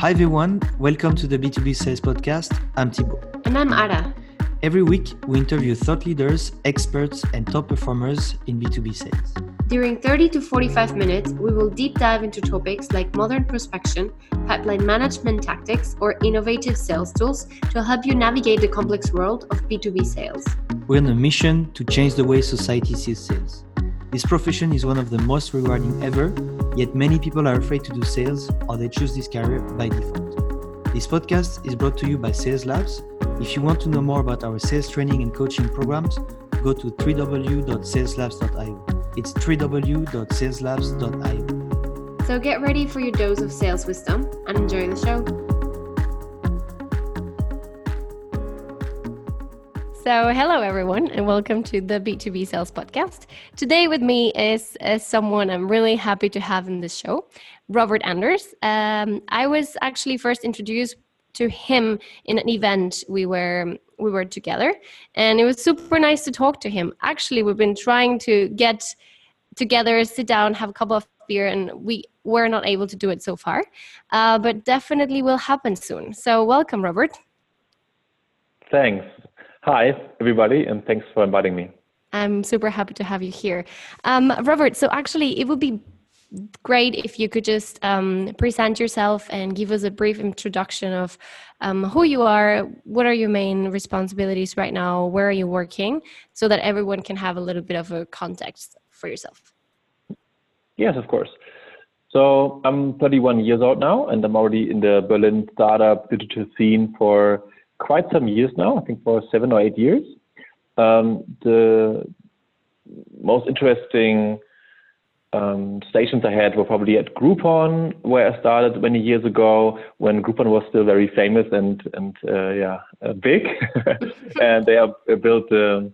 Hi everyone, welcome to the B2B Sales Podcast. I'm Thibaut. And I'm Ara. Every week, we interview thought leaders, experts, and top performers in B2B sales. During 30 to 45 minutes, we will deep dive into topics like modern prospection, pipeline management tactics, or innovative sales tools to help you navigate the complex world of B2B sales. We're on a mission to change the way society sees sales. This profession is one of the most rewarding ever, yet many people are afraid to do sales or they choose this career by default. This podcast is brought to you by Sales Labs. If you want to know more about our sales training and coaching programs, go to www.saleslabs.io. It's www.saleslabs.io. So get ready for your dose of sales wisdom and enjoy the show. So, hello everyone, and welcome to the B2B Sales Podcast. Today, with me is, someone I'm really happy to have in this show, Robert Anders. Um, I was actually first introduced to him in an event we were we were together, and it was super nice to talk to him. Actually, we've been trying to get together, sit down, have a couple of beer, and we were not able to do it so far, uh, but definitely will happen soon. So, welcome, Robert. Thanks. Hi, everybody, and thanks for inviting me. I'm super happy to have you here. Um, Robert, so actually, it would be great if you could just um, present yourself and give us a brief introduction of um, who you are, what are your main responsibilities right now, where are you working, so that everyone can have a little bit of a context for yourself. Yes, of course. So I'm 31 years old now, and I'm already in the Berlin startup digital scene for quite some years now, I think for seven or eight years. Um, the most interesting um, stations I had were probably at Groupon, where I started many years ago when Groupon was still very famous and and uh, yeah uh, big, and they have built the,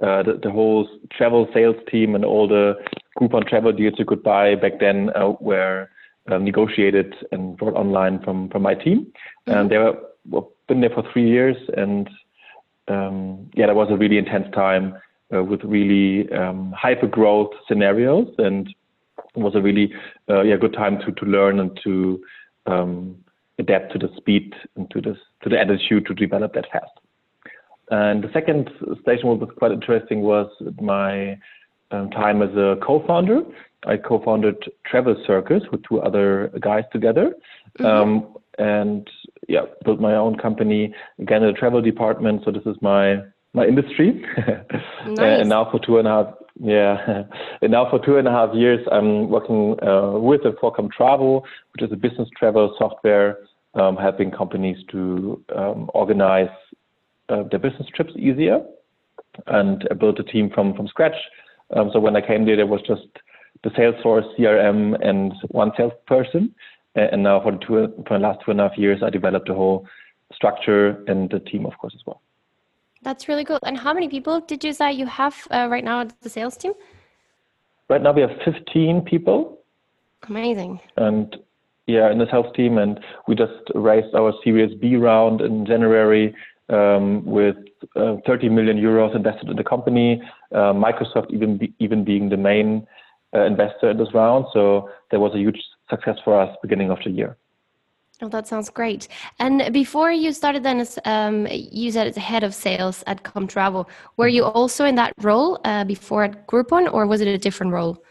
uh, the, the whole travel sales team and all the Groupon travel deals you could buy back then uh, were uh, negotiated and brought online from from my team, mm-hmm. and they were well, been there for three years, and um, yeah, that was a really intense time uh, with really um, hyper growth scenarios, and it was a really uh, yeah good time to to learn and to um, adapt to the speed and to this to the attitude to develop that fast. And the second station was quite interesting was my um, time as a co-founder. I co-founded Travel Circus with two other guys together. Mm-hmm. And yeah, built my own company again in the travel department. So this is my my industry. nice. and now for two and a half yeah, and now for two and a half years I'm working uh, with and for Travel, which is a business travel software um, helping companies to um, organize uh, their business trips easier. And I built a team from from scratch. Um, so when I came there, there was just the Salesforce CRM and one salesperson. And now for the, two, for the last two and a half years, I developed the whole structure and the team, of course, as well. That's really cool. And how many people did you say you have uh, right now at the sales team? Right now we have 15 people. Amazing. And yeah, in the sales team, and we just raised our Series B round in January um, with uh, 30 million euros invested in the company. Uh, Microsoft even be, even being the main uh, investor in this round, so there was a huge success for us beginning of the year. Oh, that sounds great. And before you started then as um, you said as head of sales at Comtravo, were you mm-hmm. also in that role uh, before at Groupon or was it a different role?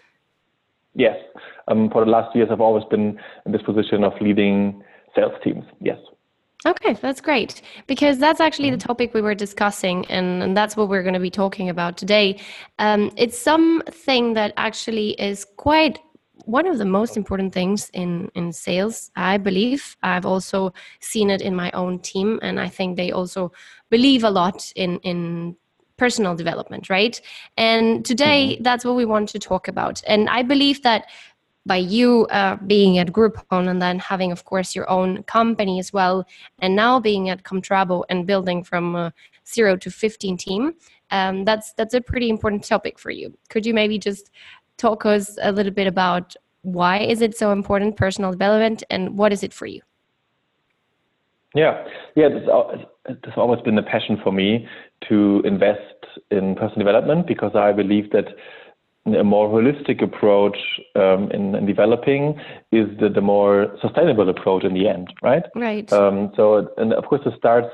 Yes. Um, for the last years, I've always been in this position of leading sales teams. Yes. Okay, that's great because that's actually the mm-hmm. topic we were discussing, and, and that's what we're going to be talking about today. Um, it's something that actually is quite one of the most important things in in sales i believe i've also seen it in my own team and i think they also believe a lot in in personal development right and today mm-hmm. that's what we want to talk about and i believe that by you uh, being at Groupon and then having, of course, your own company as well, and now being at Comtravo and building from uh, zero to 15 team, um, that's that's a pretty important topic for you. Could you maybe just talk us a little bit about why is it so important personal development and what is it for you yeah yeah it's always been a passion for me to invest in personal development because i believe that a more holistic approach um, in, in, developing is the, the, more sustainable approach in the end, right? Right. Um, so, and of course, it starts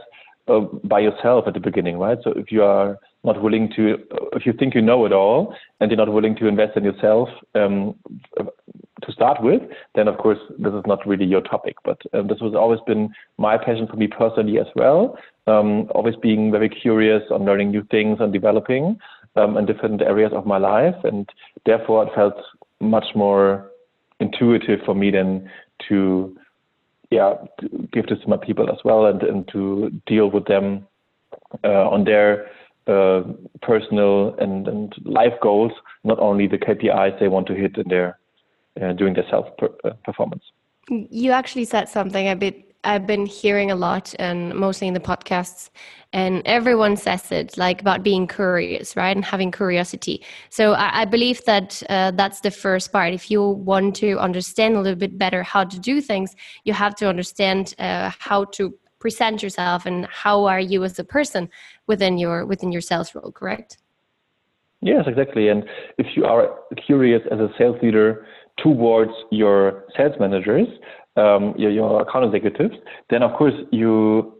uh, by yourself at the beginning, right? So, if you are not willing to, if you think you know it all and you're not willing to invest in yourself um, to start with, then of course this is not really your topic. But um, this has always been my passion for me personally as well. Um, always being very curious on learning new things and developing um, in different areas of my life, and therefore it felt much more intuitive for me than to yeah to give this to my people as well and, and to deal with them uh, on their uh, personal and, and life goals, not only the KPIs they want to hit in their uh, during their self per, uh, performance. You actually said something a bit I've been hearing a lot and mostly in the podcasts and everyone says it like about being curious right and having curiosity. So I, I believe that uh, that's the first part. If you want to understand a little bit better how to do things you have to understand uh, how to present yourself and how are you as a person within your within your sales role correct? Yes exactly. And if you are curious as a sales leader towards your sales managers um, your, your account executives, then of course you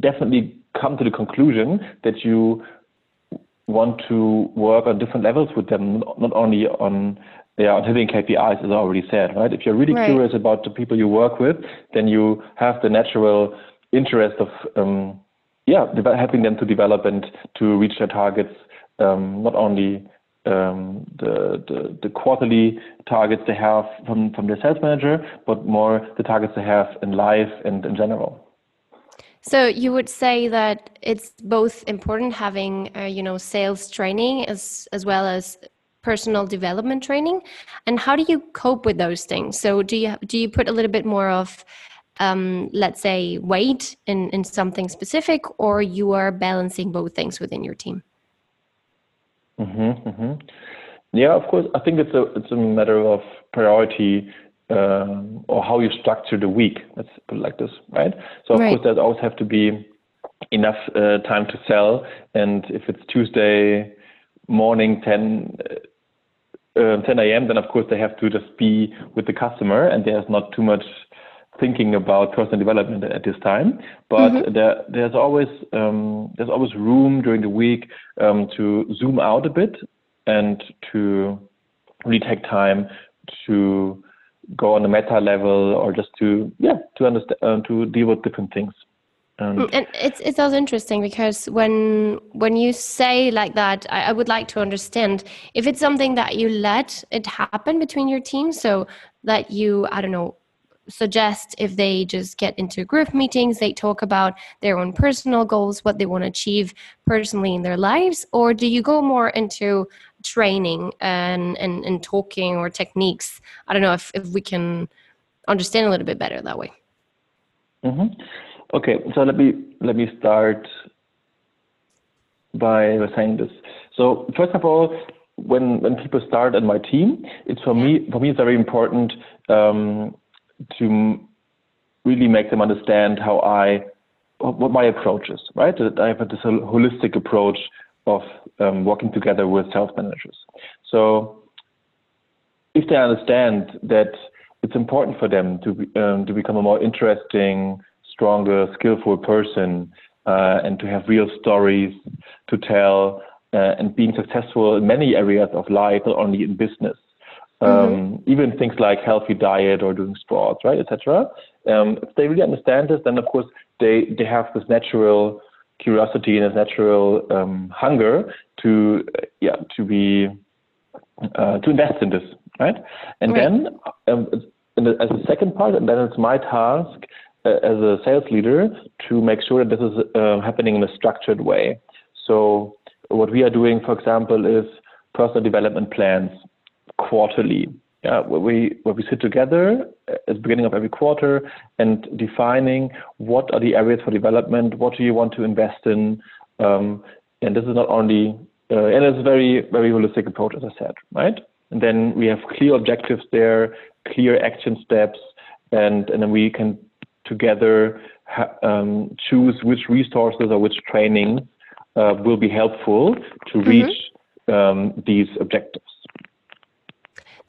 definitely come to the conclusion that you want to work on different levels with them, not only on yeah, on hitting KPIs, as I already said, right? If you're really right. curious about the people you work with, then you have the natural interest of um, yeah, helping them to develop and to reach their targets, um, not only the, the, quarterly targets they have from from their sales manager, but more the targets they have in life and in general. So you would say that it's both important having uh, you know sales training as as well as personal development training, and how do you cope with those things? So do you do you put a little bit more of um, let's say weight in in something specific, or you are balancing both things within your team? Mm-hmm, mm-hmm. Yeah, of course. I think it's a it's a matter of priority um, or how you structure the week. Let's put it like this, right? So of right. course, there's always have to be enough uh, time to sell. And if it's Tuesday morning, 10, uh, 10 a.m., then of course they have to just be with the customer, and there's not too much thinking about personal development at this time. But mm-hmm. there, there's always um, there's always room during the week um, to zoom out a bit and to really take time to go on a meta level or just to yeah to understand uh, to deal with different things. Mm, and it's it's also interesting because when when you say like that, I, I, would like to understand if it's something that you let it happen between your team, so that you I don't know suggest if they just get into group meetings, they talk about their own personal goals, what they want to achieve personally in their lives, or do you go more into training and, and, and talking or techniques? I don't know if, if we can understand a little bit better that way. Mm-hmm. Okay, so let me let me start by saying this. So first of all, when when people start in my team, it's for me for me it's very important um, to really make them understand how I what my approach is, right? That I have this holistic approach of um, working together with sales managers. So if they understand that it's important for them to be, um, to become a more interesting, stronger, skillful person, uh, and to have real stories to tell, uh, and being successful in many areas of life, not only in business mm-hmm. Um, even things like healthy diet or doing sports, right, etc. Um, if they really understand this, then of course they they have this natural curiosity and this natural um, hunger to uh, yeah to be uh, to invest in this, right? And right. then um, the, as a second part, and then it's my task uh, as a sales leader to make sure that this is uh, happening in a structured way. So what we are doing, for example, is personal development plans quarterly. Yeah, where we where we sit together at the beginning of every quarter and defining what are the areas for development, what do you want to invest in, um, and this is not only uh, and it's a very very holistic approach, as I said, right? And then we have clear objectives there, clear action steps, and and then we can together ha- um, choose which resources or which training uh, will be helpful to mm-hmm. reach um, these objectives.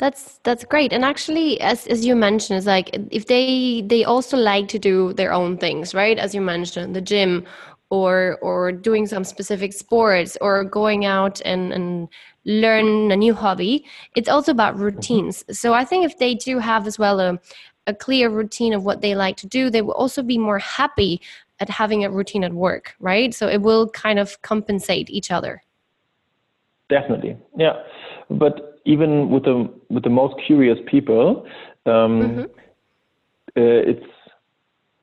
That's that's great. And actually, as as you mentioned, it's like if they they also like to do their own things, right? As you mentioned, the gym or or doing some specific sports or going out and and learn a new hobby. It's also about routines. So I think if they do have as well a a clear routine of what they like to do, they will also be more happy at having a routine at work, right? So it will kind of compensate each other. Definitely, yeah. But even with the with the most curious people, um, mm-hmm. uh, it's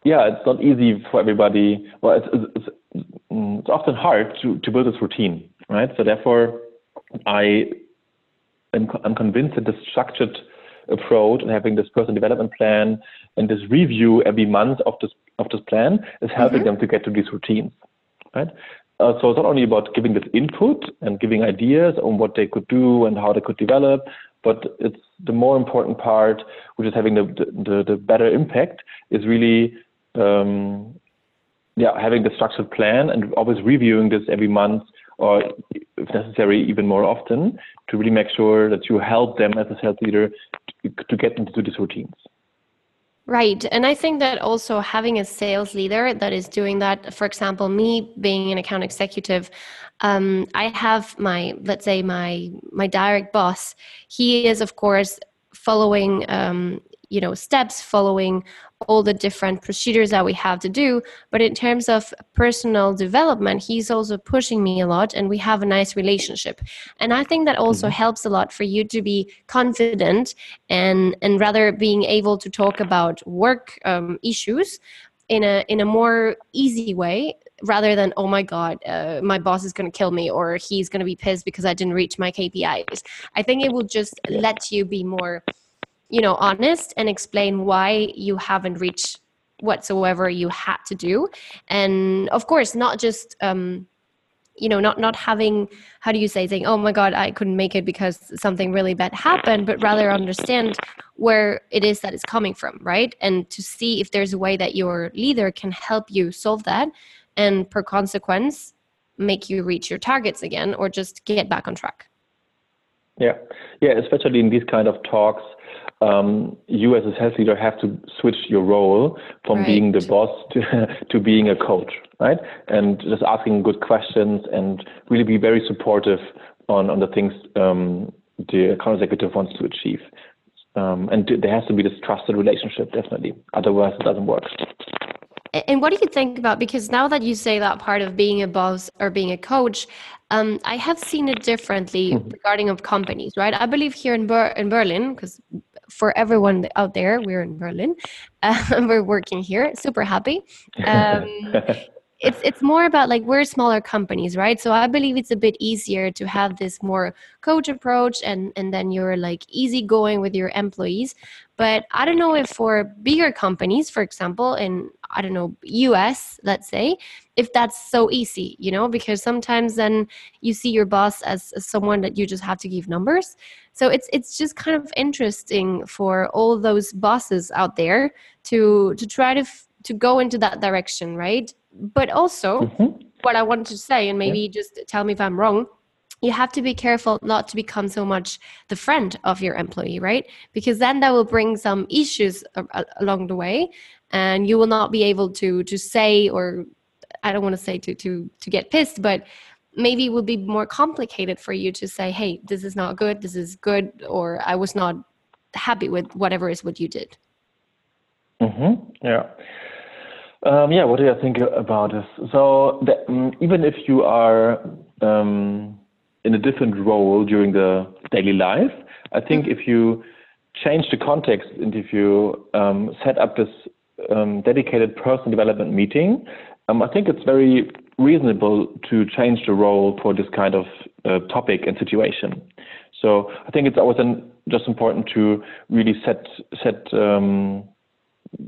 yeah, it's not easy for everybody. Well, it's, it's, it's often hard to, to build this routine, right? So therefore, I am I'm convinced that the structured approach and having this personal development plan and this review every month of this of this plan is helping mm-hmm. them to get to these routines, right? Uh, so it's not only about giving this input and giving ideas on what they could do and how they could develop, but it's the more important part, which is having the the, the better impact, is really um, yeah having the structured plan and always reviewing this every month or if necessary even more often to really make sure that you help them as a sales leader to, to get into these routines. Right. And I think that also having a sales leader that is doing that, for example, me being an account executive, um, I have my, let's say my, my direct boss. He is, of course, following um, you know steps following all the different procedures that we have to do but in terms of personal development he's also pushing me a lot and we have a nice relationship. And i think that also mm-hmm. helps a lot for you to be confident and and rather being able to talk about work um, issues in a in a more easy way rather than oh my god uh, my boss is going to kill me or he's going to be pissed because i didn't reach my kpis i think it will just let you be more you know honest and explain why you haven't reached whatsoever you had to do. And of course not just um you know not not having how do you say saying oh my god i couldn't make it because something really bad happened but rather understand where it is that it's coming from right? And to see if there's a way that your leader can help you solve that and per consequence make you reach your targets again or just get back on track. Yeah. Yeah especially in these kind of talks um, you as a sales leader have to switch your role from right. being the boss to, to being a coach, right? And just asking good questions and really be very supportive on, on the things um, the account executive wants to achieve. Um, and there has to be this trusted relationship, definitely. Otherwise, it doesn't work. And what do you think about because now that you say that part of being a boss or being a coach, um, I have seen it differently mm-hmm. regarding of companies, right? I believe here in Ber- in Berlin, because for everyone out there, we're in Berlin. Uh, we're working here, super happy. Um, it's it's more about like we're smaller companies, right? So I believe it's a bit easier to have this more coach approach, and and then you're like easygoing with your employees. But I don't know if for bigger companies, for example, in I don't know US, let's say, if that's so easy, you know, because sometimes then you see your boss as, as someone that you just have to give numbers so it's it's just kind of interesting for all those bosses out there to to try to f- to go into that direction right but also mm-hmm. what i wanted to say and maybe yeah. just tell me if i'm wrong you have to be careful not to become so much the friend of your employee right because then that will bring some issues a- along the way and you will not be able to to say or i don't want to say to to to get pissed but maybe it would be more complicated for you to say hey this is not good this is good or i was not happy with whatever is what you did mm-hmm. yeah um, yeah what do you think about this so the, um, even if you are um, in a different role during the daily life i think mm-hmm. if you change the context and if you um, set up this um, dedicated personal development meeting um, I think it's very reasonable to change the role for this kind of uh, topic and situation. So I think it's always an, just important to really set set um,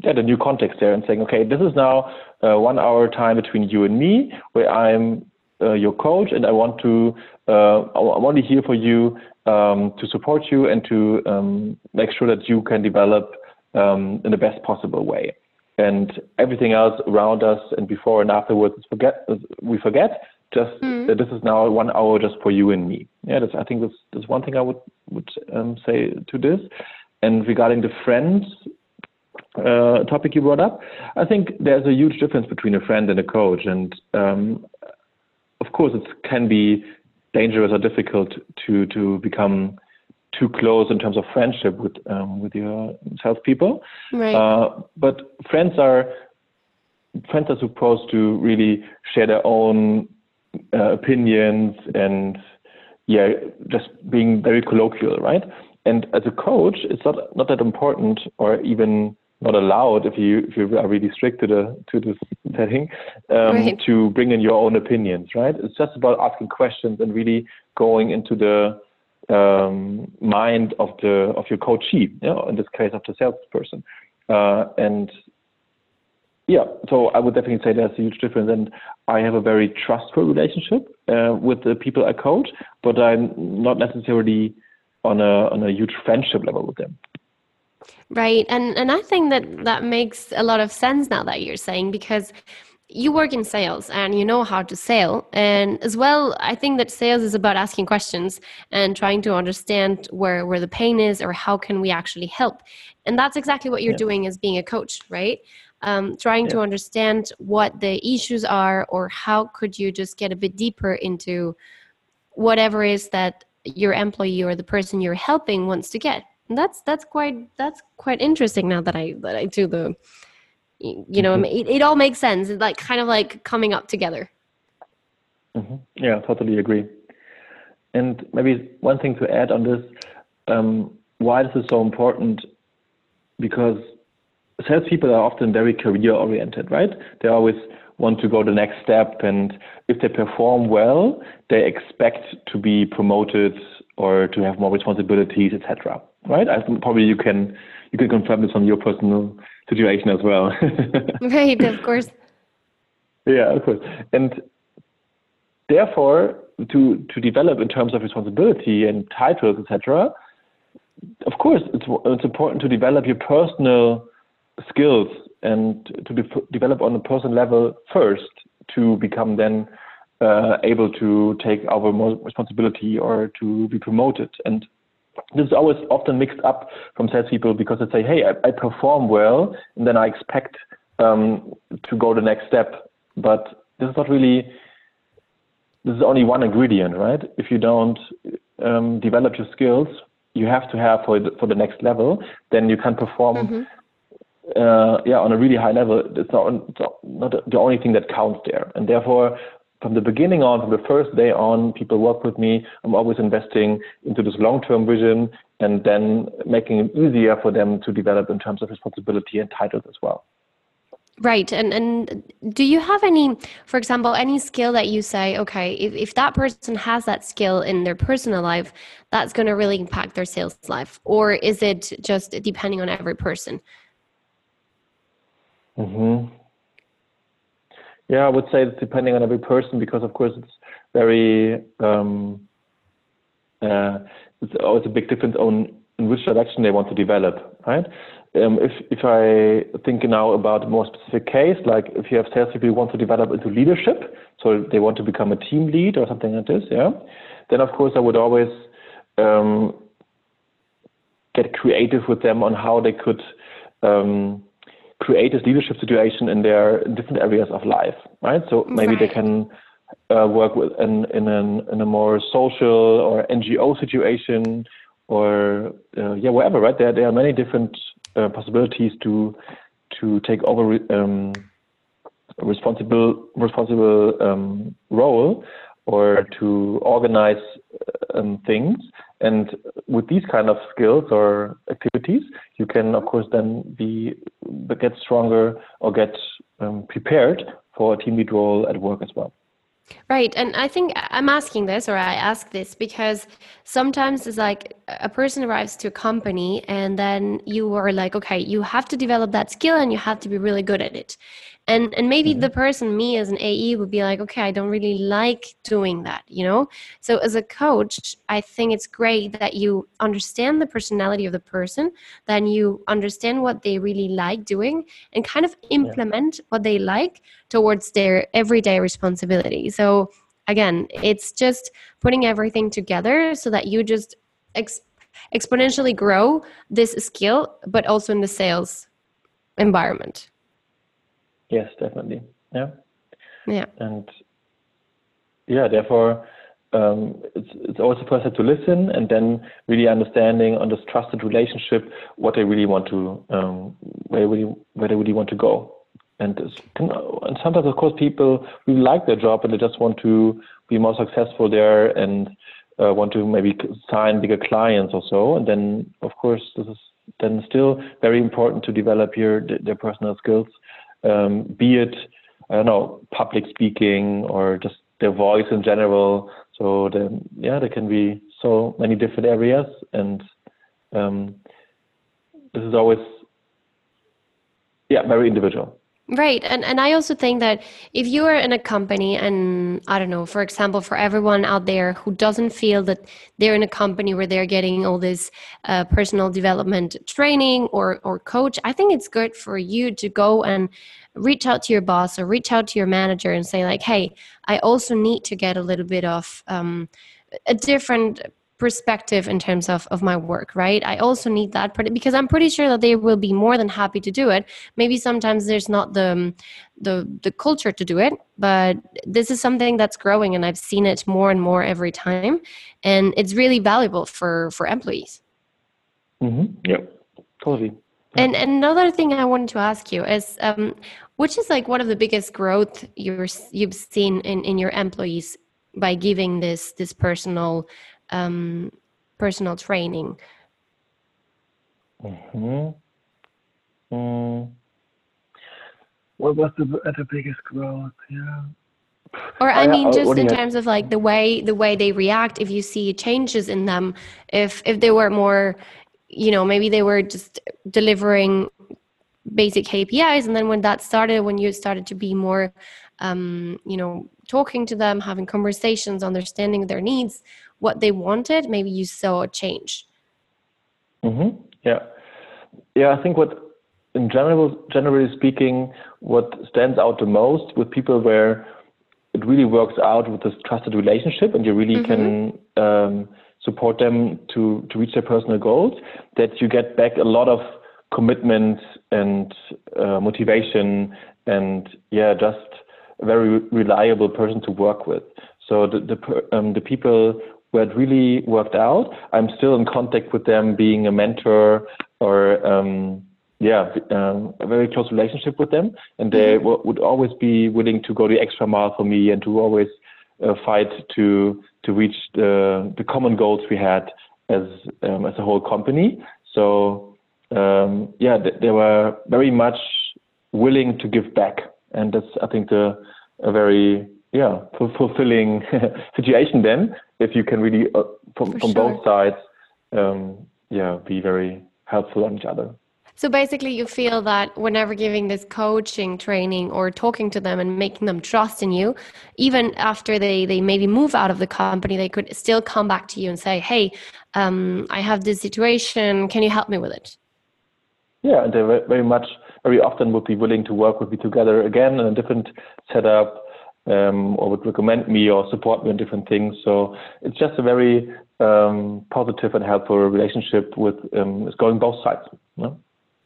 get a new context there and saying, okay, this is now uh, one hour time between you and me, where I'm uh, your coach, and I want to I'm only here for you um, to support you and to um, make sure that you can develop um, in the best possible way and everything else around us and before and afterwards forget we forget just mm. this is now one hour just for you and me. Yeah, that's, I think that's, that's one thing I would would um, say to this. And regarding the friends uh, topic you brought up, I think there's a huge difference between a friend and a coach. And um, of course, it can be dangerous or difficult to to become too close in terms of friendship with um, with your salespeople. Right. Uh, but friends are friends are supposed to really share their own uh, opinions and yeah, just being very colloquial, right? And as a coach, it's not not that important or even not allowed if you if you are really strict to the to this setting um, right. to bring in your own opinions, right? It's just about asking questions and really going into the um, mind of the of your coachee, you know, in this case of the salesperson, uh, and yeah, so I would definitely say there's a huge difference, and I have a very trustful relationship uh, with the people I coach, but I'm not necessarily on a on a huge friendship level with them. Right, and and I think that that makes a lot of sense now that you're saying because you work in sales and you know how to sell and as well i think that sales is about asking questions and trying to understand where where the pain is or how can we actually help and that's exactly what you're yeah. doing as being a coach right um, trying yeah. to understand what the issues are or how could you just get a bit deeper into whatever is that your employee or the person you're helping wants to get and that's that's quite that's quite interesting now that i that i do the you know mm-hmm. it, it, all makes sense it's like kind of like coming up together mm-hmm. yeah totally agree and maybe one thing to add on this um, why this is so important because salespeople are often very career oriented, right? They always want to go the next step, and if they perform well, they expect to be promoted or to have more responsibilities, etc. Right? I think probably you can you can confirm this on your personal situation as well. right, of course. Yeah, of course. And therefore, to to develop in terms of responsibility and titles, etc. Of course, it's it's important to develop your personal skills and to be develop on a personal level first to become then uh, able to take over more responsibility or to be promoted. And this is always often mixed up from salespeople because they say, "Hey, I, I perform well, and then I expect um, to go the next step." But this is not really. This is only one ingredient, right? If you don't um, develop your skills, you have to have for the, for the next level, then you can perform mm-hmm uh, yeah, on a really high level, it's not, it's not the only thing that counts there. And therefore, from the beginning on, from the first day on, people work with me. I'm always investing into this long-term vision and then making it easier for them to develop in terms of responsibility and titles as well. Right. And and do you have any, for example, any skill that you say, okay, if, if that person has that skill in their personal life, that's going to really impact their sales life? Or is it just depending on every person? Mm-hmm. Yeah, I would say it's depending on every person because, of course, it's very um, uh, it's always a big difference on in which direction they want to develop, right? Um, if if I think now about a more specific case, like if you have salespeople who want to develop into leadership, so they want to become a team lead or something like this, yeah, then of course I would always um, get creative with them on how they could um, create this leadership situation in their different areas of life, right? So maybe right. they can uh, work with in in, an, in a more social or NGO situation, or uh, yeah, wherever, right? There there are many different uh, possibilities to to take over um, responsible responsible um, role or to organize um, things. And with these kind of skills or activities, you can, of course, then be get stronger or get um, prepared for a team lead role at work as well. Right. And I think I'm asking this or I ask this because sometimes it's like a person arrives to a company and then you are like, okay, you have to develop that skill and you have to be really good at it and and maybe mm-hmm. the person me as an ae would be like okay i don't really like doing that you know so as a coach i think it's great that you understand the personality of the person then you understand what they really like doing and kind of implement yeah. what they like towards their everyday responsibility so again it's just putting everything together so that you just ex- exponentially grow this skill but also in the sales environment yes definitely. Yeah. Yeah. And yeah therefore um, it's it's always the first to listen and then really understanding on this trusted relationship what they really want to um, where really where they really want to go. And and sometimes of course people really like their job and they just want to be more successful there and uh, want to maybe sign bigger clients or so. And then of course this is then still very important to develop your their personal skills um, be it I don't know public speaking or just their voice in general so then, yeah, there can be so many different areas, and um, this is always, yeah, very individual. Right. And and I also think that if you are in a company and I don't know, for example, for everyone out there who doesn't feel that they're in a company where they're getting all this uh, personal development training or or coach, I think it's good for you to go and reach out to your boss or reach out to your manager and say like, "Hey, I also need to get a little bit of um, a different perspective in terms of, of my work right? I also need that part because i'm pretty sure that they will be more than happy to do it. Maybe sometimes there's not the um, the the culture to do it but this is something that's growing and i've seen it more and more every time and it's really valuable for for employees. Mm-hmm. yeah totally. And, and another thing I wanted to ask you is, um, which is like one of the biggest growth you're, you've seen in, in your employees by giving this this personal um, personal training? Mm-hmm. Mm. What was the, the biggest growth? Yeah. Or I mean, just in terms of like the way the way they react. If you see changes in them, if if they were more, you know, maybe they were just delivering basic KPIs, and then when that started, when you started to be more, um, you know, talking to them, having conversations, understanding their needs, what they wanted, maybe you saw a change. Mm-hmm. Yeah, yeah. I think what, in general, generally speaking, what stands out the most with people where it really works out with this trusted relationship, and you really mm-hmm. can um, support them to to reach their personal goals. That you get back a lot of commitment and uh, motivation, and yeah, just a very reliable person to work with. So the the, um, the people where it really worked out. I'm still in contact with them, being a mentor or um, yeah, um, a very close relationship with them, and they mm-hmm. w- would always be willing to go the extra mile for me and to always uh, fight to to reach the the common goals we had as um, as a whole company. So um, yeah, th- they were very much willing to give back, and that's I think the a very yeah fulfilling situation then if you can really uh, from, from sure. both sides um, yeah be very helpful on each other. So basically you feel that whenever giving this coaching training or talking to them and making them trust in you even after they they maybe move out of the company they could still come back to you and say hey um, i have this situation. Can you help me with it? Yeah and they very much very often would be willing to work with me together again in a different setup um, or would recommend me or support me on different things. So it's just a very um, positive and helpful relationship with um, it's going both sides. You know?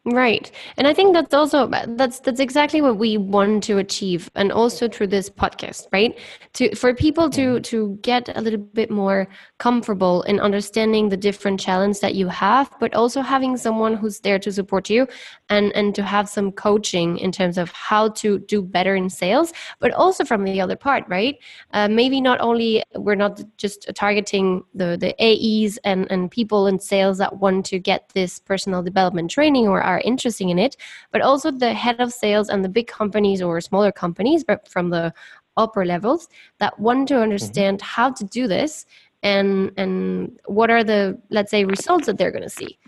Right. And I think that's also that's that's exactly what we want to achieve and also through this podcast, right? To for people to to get a little bit more comfortable in understanding the different challenges that you have, but also having someone who's there to support you and and to have some coaching in terms of how to do better in sales, but also from the other part, right? Uh, maybe not only we're not just targeting the the AEs and and people in sales that want to get this personal development training or are interested in it, but also the head of sales and the big companies or smaller companies, but from the upper levels that want to understand mm-hmm. how to do this and and what are the let's say results that they're going to see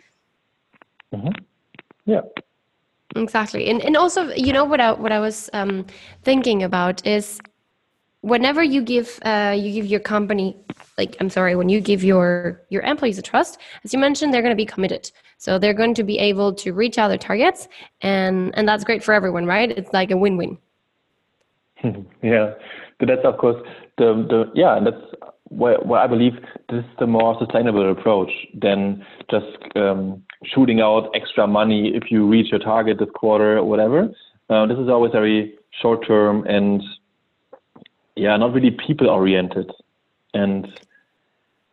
mm-hmm. yeah exactly and and also you know what i what i was um, thinking about is whenever you give uh, you give your company like i'm sorry when you give your your employees a trust as you mentioned they're going to be committed. So they're going to be able to reach out their targets and and that's great for everyone right? It's like a win-win. Yeah. But that's of course the the yeah, and that's where, where I believe this is the more sustainable approach than just um, shooting out extra money if you reach your target this quarter or whatever. Uh, this is always very short term and yeah, not really people oriented. And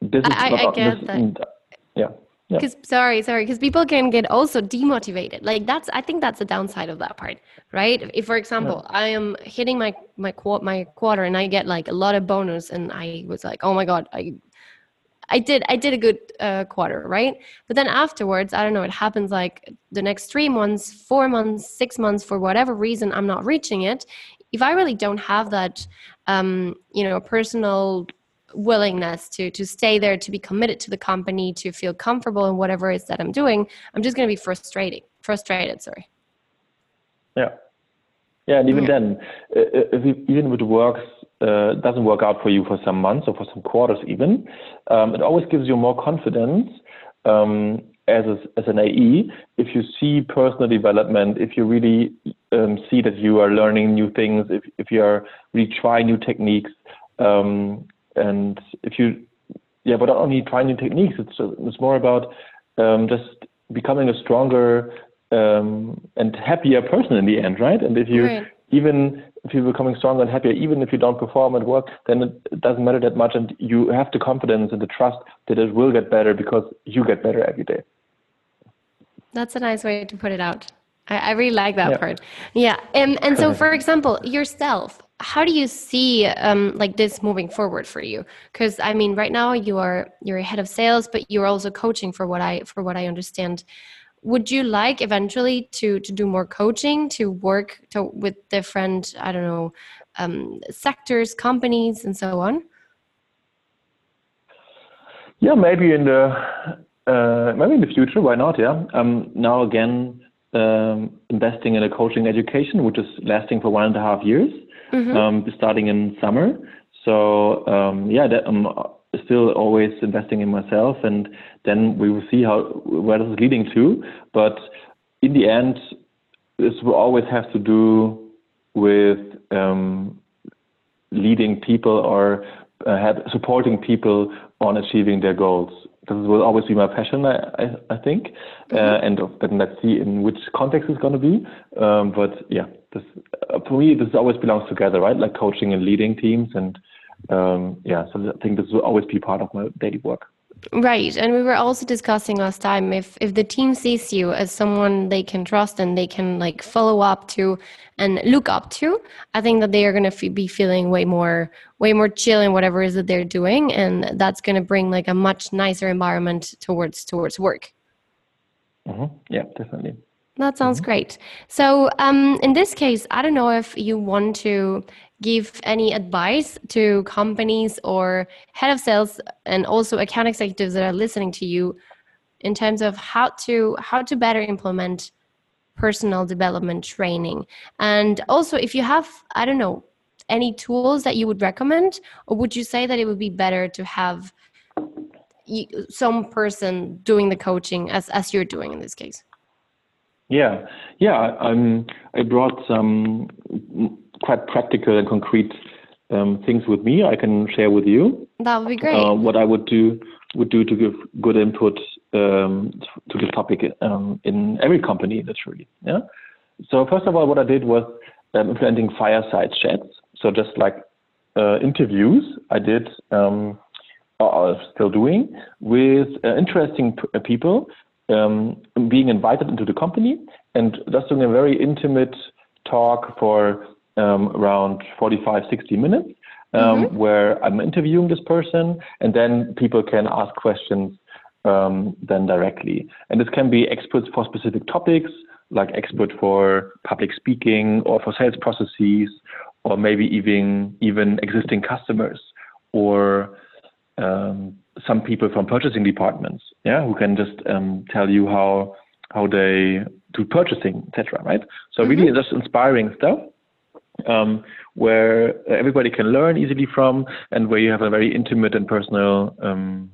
this is I, not, I get this, that. Yeah. Yeah. because sorry sorry because people can get also demotivated like that's i think that's the downside of that part right if for example i am hitting my my qu- my quarter and i get like a lot of bonus and i was like oh my god i i did i did a good uh, quarter right but then afterwards i don't know it happens like the next three months four months six months for whatever reason i'm not reaching it if i really don't have that um you know personal willingness to to stay there to be committed to the company to feel comfortable in whatever it is that i'm doing i'm just going to be frustrating frustrated sorry Yeah. Yeah, and even Yeah. then, if it, even if it works, uh, doesn't work out for you for some months or for some quarters, even, um, it always gives you more confidence um, as a, as an AE if you see personal development, if you really um, see that you are learning new things, if if you are really trying new techniques, um, and if you, yeah, but not only trying new techniques, it's it's more about um, just becoming a stronger um, and happier person in the end, right? And if you Right. even if you're becoming stronger and happier, even if you don't perform at work, then it, it doesn't matter that much, and you have the confidence and the trust that it will get better because you get better every day. That's a nice way to put it out. I, I really like that Yeah. part. Yeah. Um, and so, for example, yourself, how do you see um, like this moving forward for you? Because I mean, right now you are you're head of sales, but you're also coaching for what I for what I understand. Would you like eventually to to do more coaching, to work to, with different I don't know um, sectors, companies, and so on? Yeah, maybe in the uh, maybe in the future. Why not? Yeah. Um, now again, um, investing in a coaching education, which is lasting for one and a half years, um, starting in summer. So um, yeah, that, I'm still always investing in myself, and then we will see how where this is leading to. But in the end, this will always have to do with um, leading people or uh, have, supporting people on achieving their goals. This will always be my passion, I, I, I think, uh, and then let's see in which context it's going to be. Um, but yeah, this, uh, for me, this always belongs together, right? Like coaching and leading teams, and um, yeah, so I think this will always be part of my daily work. Right, and we were also discussing last time if if the team sees you as someone they can trust and they can like follow up to and look up to, I think that they are going to be feeling way more way more chill in whatever it is that they're doing, and that's going to bring like a much nicer environment towards towards work. hmm Yeah, definitely. That sounds great. So, um, in this case, I don't know if you want to give any advice to companies or head of sales and also account executives that are listening to you in terms of how to how to better implement personal development training and also if you have i don't know any tools that you would recommend or would you say that it would be better to have some person doing the coaching as as you're doing in this case Yeah, yeah. Um, I brought some quite practical and concrete um, things with me. I can share with you. that would be great Uh, what I would do would do to give good input um, to this topic um, in every company, literally. Yeah. So first of all, what I did was um, implementing fireside chats. So just like uh, interviews, I did um, or are still doing with uh, interesting p- uh, people um, being invited into the company and just doing a very intimate talk for um, around 45, 60 minutes, um, where I'm interviewing this person, and then people can ask questions um, then directly. And this can be experts for specific topics, like expert for public speaking or for sales processes, or maybe even even existing customers or um, some people from purchasing departments, yeah, who can just um, tell you how how they do purchasing, etc. Right? So really, just inspiring stuff um, where everybody can learn easily from, and where you have a very intimate and personal um,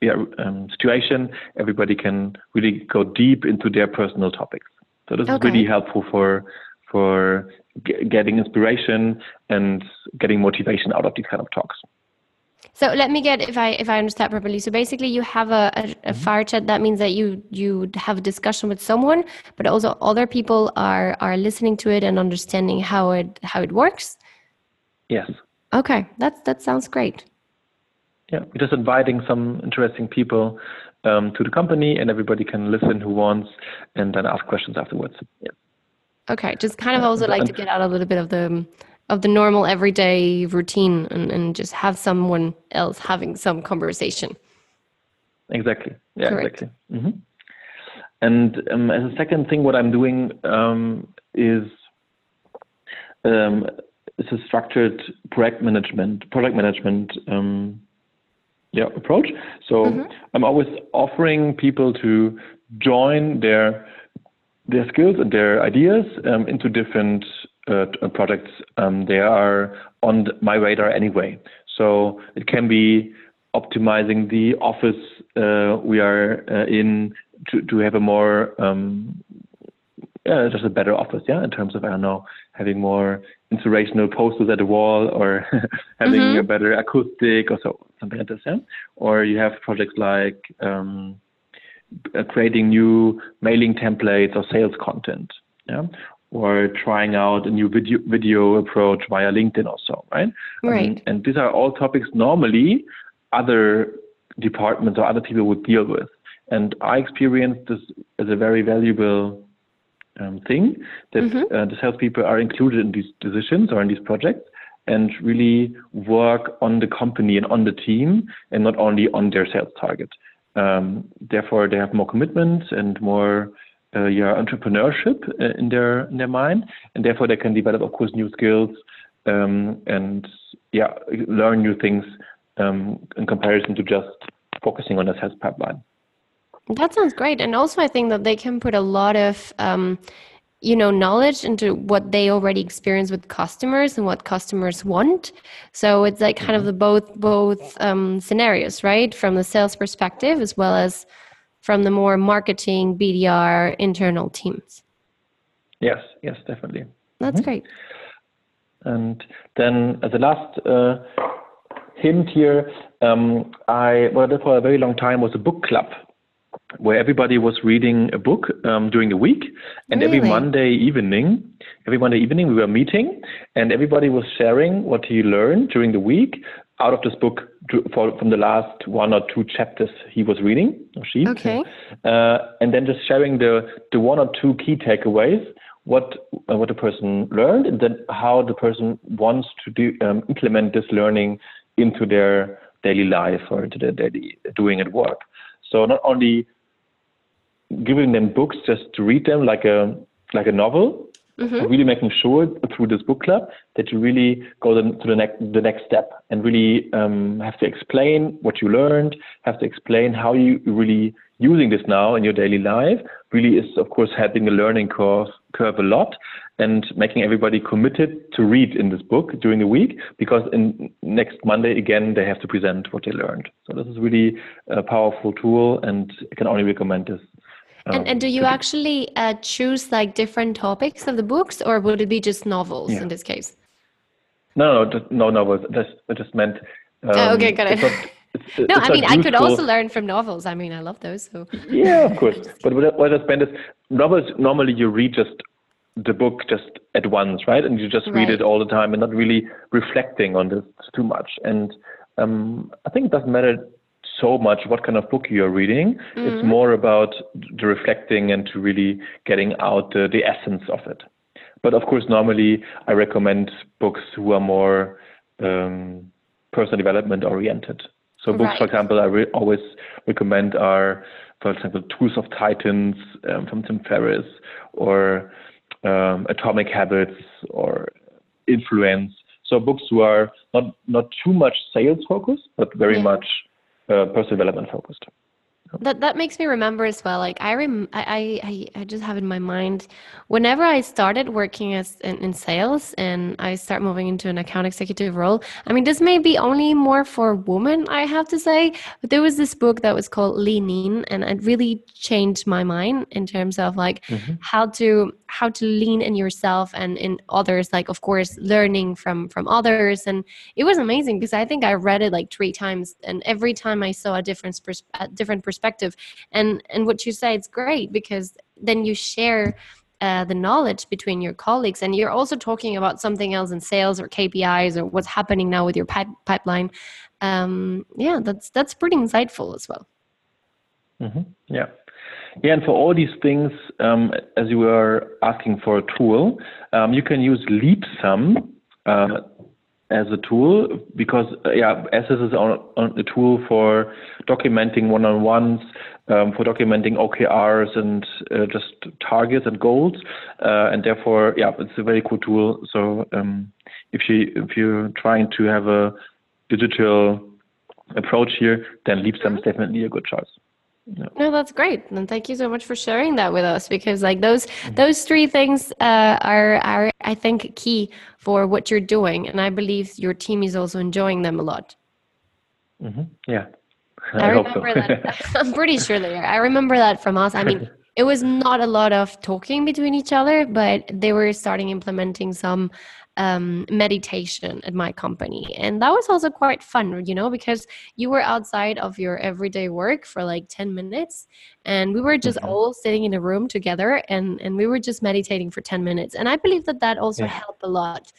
yeah, um, situation. Everybody can really go deep into their personal topics. So this is really helpful for for g- getting inspiration and getting motivation out of these kind of talks. So let me get if I if I understand properly. So basically, you have a, a, a Mm-hmm. fire chat. That means that you you have a discussion with someone, but also other people are are listening to it and understanding how it how it works. Yes. Okay, that's that sounds great. Yeah, we're just inviting some interesting people um, to the company, and everybody can listen who wants, and then ask questions afterwards. Yeah. Okay, just kind of also like to get out a little bit of the of the normal everyday routine and, and just have someone else having some conversation. Exactly. Yeah, Correct. exactly. hmm And um, as a second thing, what I'm doing um, is um, it's a structured project management, product management, um, yeah, approach. So I'm always offering people to join their their skills and their ideas um, into different uh, uh, projects. Um, they are on my radar anyway. So it can be optimizing the office uh, we are uh, in to, to have a more um, yeah, just a better office, yeah, in terms of I don't know, having more inspirational posters at the wall or having Mhm. a better acoustic or so something like this, yeah. Or you have projects like um, uh, creating new mailing templates or sales content, yeah, or trying out a new video video approach via LinkedIn or so, right? Um, Right. and these are all topics normally other departments or other people would deal with. And I experienced this as a very valuable um, thing that Mhm. uh, the salespeople are included in these decisions or in these projects and really work on the company and on the team and not only on their sales target. Um, therefore, they have more commitment and more yeah, entrepreneurship uh, in their in their mind, and therefore they can develop, of course, new skills um, and yeah, learn new things um, in comparison to just focusing on the sales pipeline. That sounds great. And also, I think that they can put a lot of, um, you know, knowledge into what they already experience with customers and what customers want. So it's like kind of the both both um, scenarios, right? From the sales perspective as well as from the more marketing, BDR, internal teams. Yes, yes, definitely. That's great. And then as a last uh, hint here, um, I what I did for a very long time was a book club where everybody was reading a book um, during the week, and every Monday evening, every Monday evening we were meeting, and everybody was sharing what he learned during the week out of this book to, for, from the last one or two chapters he was reading or she. Okay. Uh, and then just sharing the, the one or two key takeaways, what uh, what the person learned, and then how the person wants to do um, implement this learning into their daily life or into their daily doing at work. So not only giving them books just to read them like a like a novel, but really making sure through this book club that you really go to the next the next step and really um, have to explain what you learned, have to explain how you really using this now in your daily life. Really is of course helping the learning curve curve a lot and making everybody committed to read in this book during the week because in next Monday again they have to present what they learned. So this is really a powerful tool and I can only recommend this. And, um, and do you actually uh, choose like different topics of the books, or would it be just novels Yeah. in this case? No, no, just, no, no. but Just, I just meant. Um, Oh, okay, got it. it's No, it's I mean I could also learn from novels. I mean I love those. So Yeah, of course. But what I- what I meant is, novels normally you read just the book just at once, right? And you just read Right. it all the time and not really reflecting on this too much. And um, I think it doesn't matter so much what kind of book you're reading. It's more about the reflecting and to really getting out the, the essence of it. But of course, normally I recommend books who are more um, personal development oriented. So books, for example, I re- always recommend are, for example, Tools of Titans um, from Tim Ferriss, or um, Atomic Habits, or Influence. So books who are not not too much sales focused, but very Yeah. much uh, personal development focused. That that makes me remember as well. Like I rem I, I I just have in my mind whenever I started working as in, in sales and I start moving into an account executive role. I mean, this may be only more for women, I have to say, but there was this book that was called Lean In, and it really changed my mind in terms of like how to how to lean in yourself and in others like of course learning from from others. And it was amazing because i think i read it like three times and every time i saw a different pers- a different perspective. And and what you say it's great because then you share uh, the knowledge between your colleagues. And you're also talking about something else in sales or kpis or what's happening now with your pipe- pipeline. Um, yeah that's that's pretty insightful as well. Mm-hmm. yeah yeah, and for all these things, um, as you were asking for a tool, um, you can use Leapsome uh, as a tool because, uh, yeah, SS is on, on, a tool for documenting one-on-ones, um, for documenting OKRs and uh, just targets and goals, uh, and therefore, yeah, it's a very cool tool. So um, if you if you're trying to have a digital approach here, then Leapsome is definitely a good choice. No, that's great, and thank you so much for sharing that with us. Because like those mm-hmm. those three things uh, are are I think key for what you're doing, and I believe your team is also enjoying them a lot. Mm-hmm. Yeah, I, I remember so. that. I'm pretty sure they are. I remember that from us. I mean, it was not a lot of talking between each other, but they were starting implementing some um, meditation at my company. And that was also quite fun, you know, because you were outside of your everyday work for like 10 minutes and we were just mm-hmm. all sitting in a room together and, and we were just meditating for 10 minutes. And I believe that that also yeah. helped a lot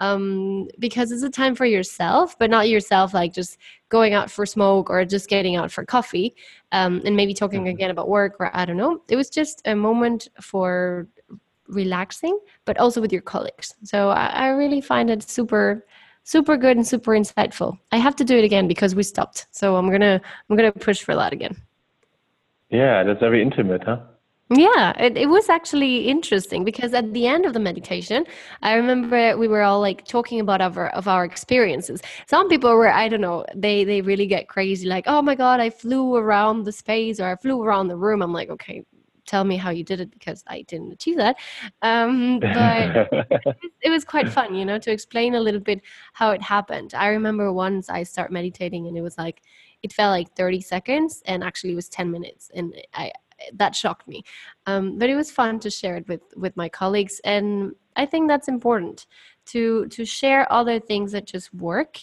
um, because it's a time for yourself, but not yourself like just going out for smoke or just getting out for coffee um, and maybe talking mm-hmm. again about work or I don't know. It was just a moment for relaxing, but also with your colleagues. So I, I really find it super super good and super insightful. I have to do it again because we stopped. So I'm gonna I'm gonna push for that again. Yeah, that's very intimate, huh? Yeah, it, it was actually interesting because at the end of the meditation, I remember we were all like talking about our of our experiences. Some people were, I don't know, they they really get crazy, like, oh my god, I flew around the space or I flew around the room. I'm like, okay, tell me how you did it because I didn't achieve that. Um, but it, was, it, was, quite fun, you know, to explain a little bit how it happened. I remember once I start meditating and it was like, it felt like 30 seconds and actually it was 10 minutes. And I, that shocked me. Um, but it was fun to share it with, with my colleagues. And I think that's important to, to share other things that just work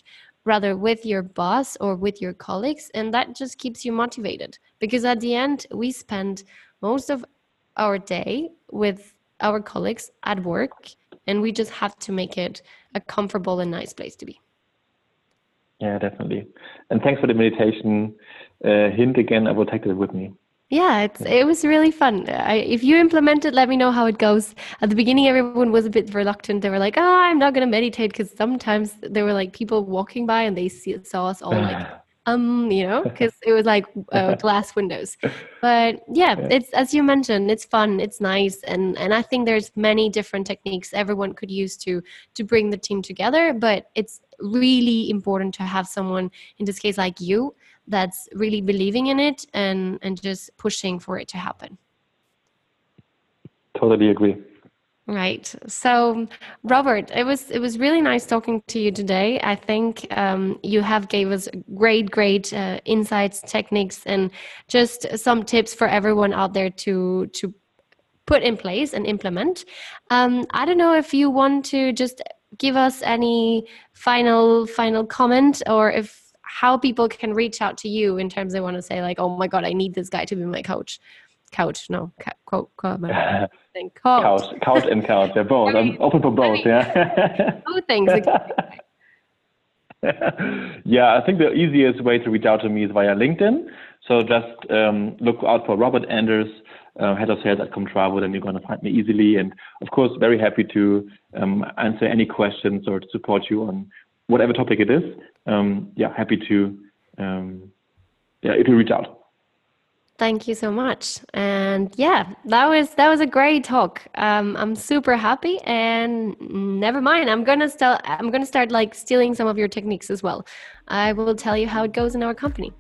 rather with your boss or with your colleagues and that just keeps you motivated because at the end we spend most of our day with our colleagues at work and we just have to make it a comfortable and nice place to be yeah definitely and thanks for the meditation uh, hint again i will take that with me yeah it's it was really fun. I, if you implement it let me know how it goes. At the beginning everyone was a bit reluctant. They were like oh i'm not going to meditate because sometimes there were like people walking by and they see, saw us all like um you know because it was like uh, glass windows. But yeah, yeah, it's as you mentioned it's fun it's nice and and i think there's many different techniques everyone could use to to bring the team together but it's really important to have someone in this case like you that's really believing in it and and just pushing for it to happen totally agree Right. So, Robert, it was it was really nice talking to you today. I think um, you have gave us great, great uh, insights, techniques, and just some tips for everyone out there to to put in place and implement. Um, I don't know if you want to just give us any final final comment, or if how people can reach out to you in terms they want to say like, oh my god, I need this guy to be my coach couch. No, ca- quote, quote, couch. couch, couch, and couch. They're both. I'm open for both. I mean, yeah. both things. yeah, I think the easiest way to reach out to me is via LinkedIn. So just um, look out for Robert Anders, uh, head of sales at Comtravo, then you're going to find me easily. And of course, very happy to um, answer any questions or to support you on whatever topic it is. Um, yeah, happy to um, yeah, if you reach out. Thank you so much. And yeah, that was that was a great talk. Um, I'm super happy. And never mind, I'm gonna start. I'm gonna start like stealing some of your techniques as well. I will tell you how it goes in our company.